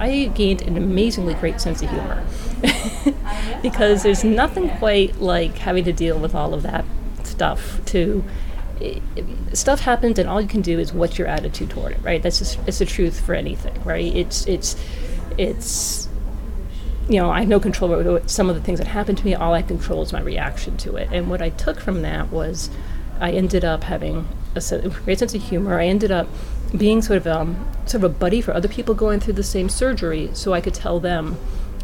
I gained an amazingly great sense of humor. Because there's nothing quite like having to deal with all of that stuff to eh, stuff happens and all you can do is what's your attitude toward it right? That's just, it's the truth for anything right? It's it's it's you know i have no control over some of the things that happen to me. All i control is my reaction to it. And what i took from that was i ended up having a great sense of humor. I ended up being sort of um, sort of a buddy for other people going through the same surgery so i could tell them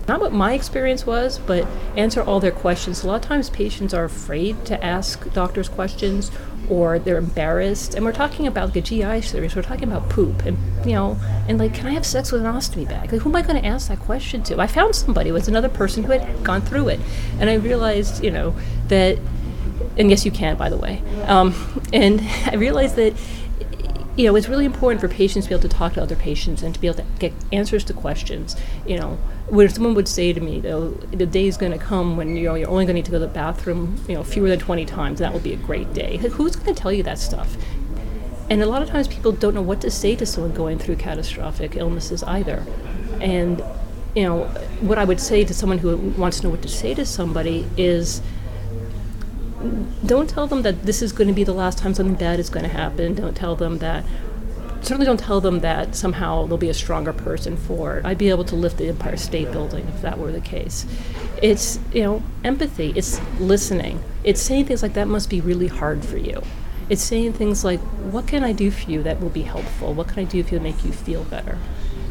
not what my experience was, but answer all their questions. A lot of times patients are afraid to ask doctors questions or they're embarrassed. And we're talking about a GI service, we're talking about poop and you know, and like, can I have sex with an ostomy bag? Like who am I gonna ask that question to? I found somebody, it was another person who had gone through it. And I realized, you know, that and yes you can by the way. Um, and I realized that you know, it's really important for patients to be able to talk to other patients and to be able to get answers to questions. You know, when someone would say to me, oh, the day is going to come when you know you're only going to need to go to the bathroom, you know, fewer than 20 times, that will be a great day. Who's going to tell you that stuff? And a lot of times people don't know what to say to someone going through catastrophic illnesses either. And you know, what I would say to someone who wants to know what to say to somebody is don't tell them that this is going to be the last time something bad is going to happen. Don't tell them that. Certainly, don't tell them that somehow they'll be a stronger person for it. I'd be able to lift the Empire State Building if that were the case. It's you know empathy. It's listening. It's saying things like that must be really hard for you. It's saying things like, "What can I do for you that will be helpful? What can I do for you to make you feel better?"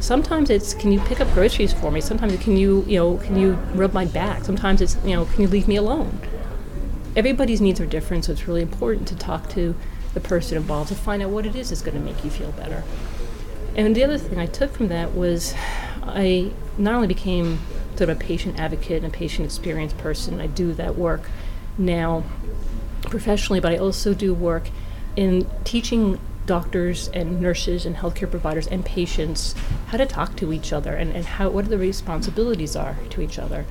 Sometimes it's, "Can you pick up groceries for me?" Sometimes "Can you you know can you rub my back?" Sometimes it's you know, "Can you leave me alone?" Everybody's needs are different, so it's really important to talk to the person involved to find out what it is that's going to make you feel better. And the other thing I took from that was I not only became sort of a patient advocate and a patient experience person, I do that work now professionally, but I also do work in teaching doctors and nurses and healthcare providers and patients how to talk to each other and, and how what the responsibilities are to each other.